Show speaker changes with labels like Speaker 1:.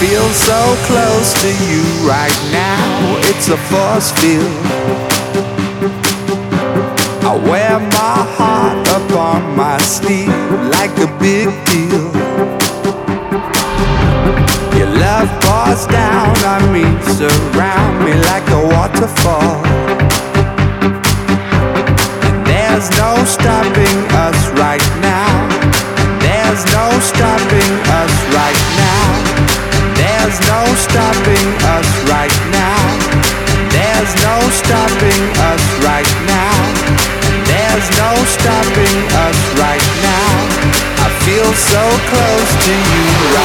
Speaker 1: feel so close to you right now. It's a force field. I wear my heart up on my sleeve like a big deal. Your love pours down on me, surround me like a waterfall. There's no stopping us right now. There's no stopping us right now. I feel so close to you right